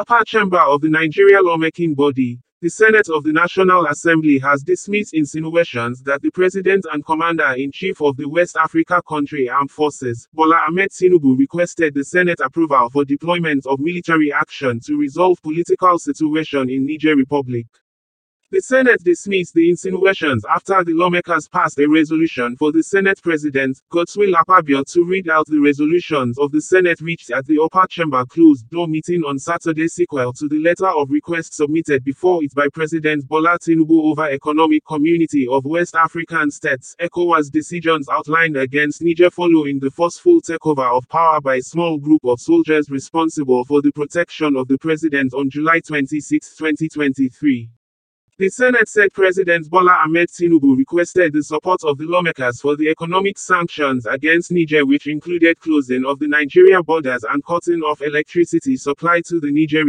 Upper chamber of the Nigeria lawmaking body, the Senate of the National Assembly has dismissed insinuations that the President and Commander-in-Chief of the West Africa Country Armed Forces, Bola Ahmed Tinubu requested the Senate approval for deployment of military action to resolve political situation in Niger Republic. The Senate dismissed the insinuations after the lawmakers passed a resolution for the Senate President, Godswill Akpabio to read out the resolutions of the Senate reached at the upper chamber closed-door meeting on Saturday sequel to the letter of request submitted before it by President Bola Tinubu over Economic Community of West African States ECOWAS decisions outlined against Niger following the forceful takeover of power by a small group of soldiers responsible for the protection of the president on July 26, 2023. The Senate said President Bola Ahmed Tinubu requested the support of the lawmakers for the economic sanctions against Niger which included closing of the Nigeria borders and cutting off electricity supply to the Niger